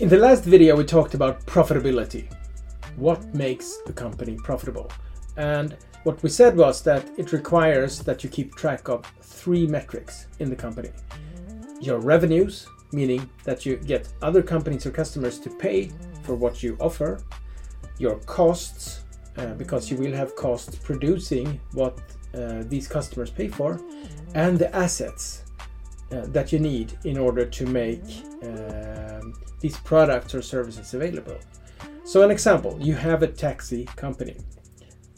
In the last video, we talked about profitability. What makes a company profitable? And what we said was that it requires that you keep track of three metrics in the company your revenues, meaning that you get other companies or customers to pay for what you offer, your costs, uh, because you will have costs producing what uh, these customers pay for, and the assets uh, that you need in order to make um, these products or services available. So, an example you have a taxi company.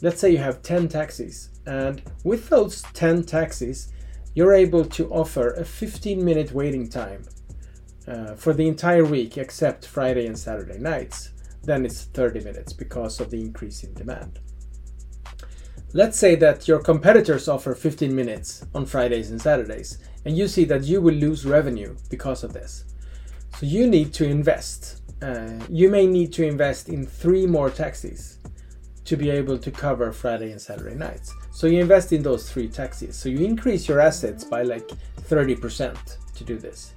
Let's say you have 10 taxis, and with those 10 taxis, you're able to offer a 15 minute waiting time uh, for the entire week except Friday and Saturday nights. Then it's 30 minutes because of the increase in demand. Let's say that your competitors offer 15 minutes on Fridays and Saturdays, and you see that you will lose revenue because of this. So you need to invest. Uh, you may need to invest in three more taxis to be able to cover Friday and Saturday nights. So you invest in those three taxis. So you increase your assets by like 30% to do this.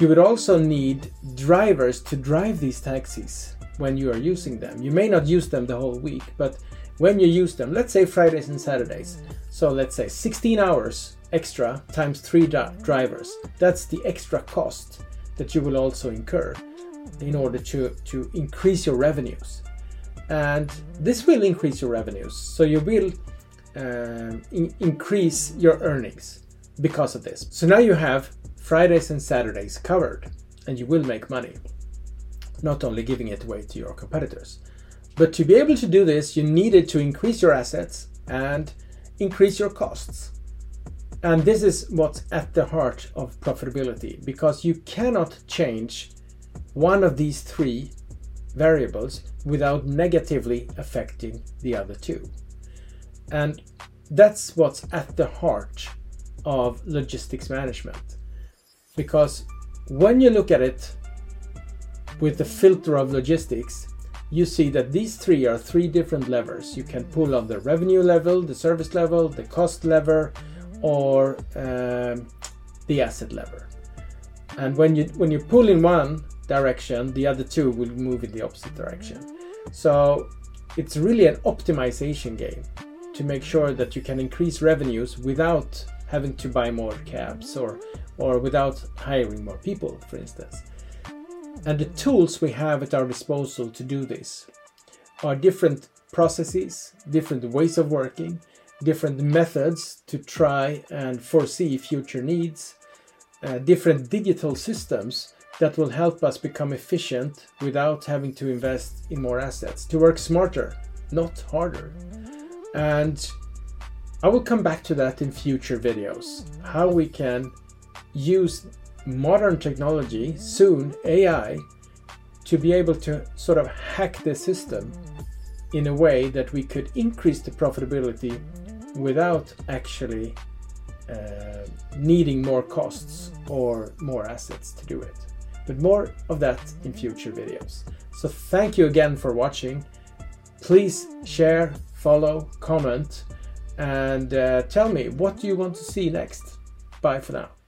You would also need drivers to drive these taxis when you are using them. You may not use them the whole week, but when you use them, let's say Fridays and Saturdays, so let's say 16 hours extra times three drivers, that's the extra cost that you will also incur in order to, to increase your revenues. And this will increase your revenues, so you will uh, in increase your earnings because of this. So now you have Fridays and Saturdays covered, and you will make money, not only giving it away to your competitors. But to be able to do this, you needed to increase your assets and increase your costs. And this is what's at the heart of profitability because you cannot change one of these three variables without negatively affecting the other two. And that's what's at the heart of logistics management. Because when you look at it with the filter of logistics, you see that these three are three different levers. You can pull on the revenue level, the service level, the cost lever, or um, the asset lever. And when you when you pull in one direction, the other two will move in the opposite direction. So it's really an optimization game to make sure that you can increase revenues without having to buy more cabs or or without hiring more people, for instance. And the tools we have at our disposal to do this are different processes, different ways of working, different methods to try and foresee future needs, uh, different digital systems that will help us become efficient without having to invest in more assets, to work smarter, not harder. And I will come back to that in future videos, how we can use modern technology, soon AI, to be able to sort of hack the system in a way that we could increase the profitability without actually uh, needing more costs or more assets to do it. But more of that in future videos. So thank you again for watching. Please share, follow, comment, and uh, tell me what do you want to see next. Bye for now.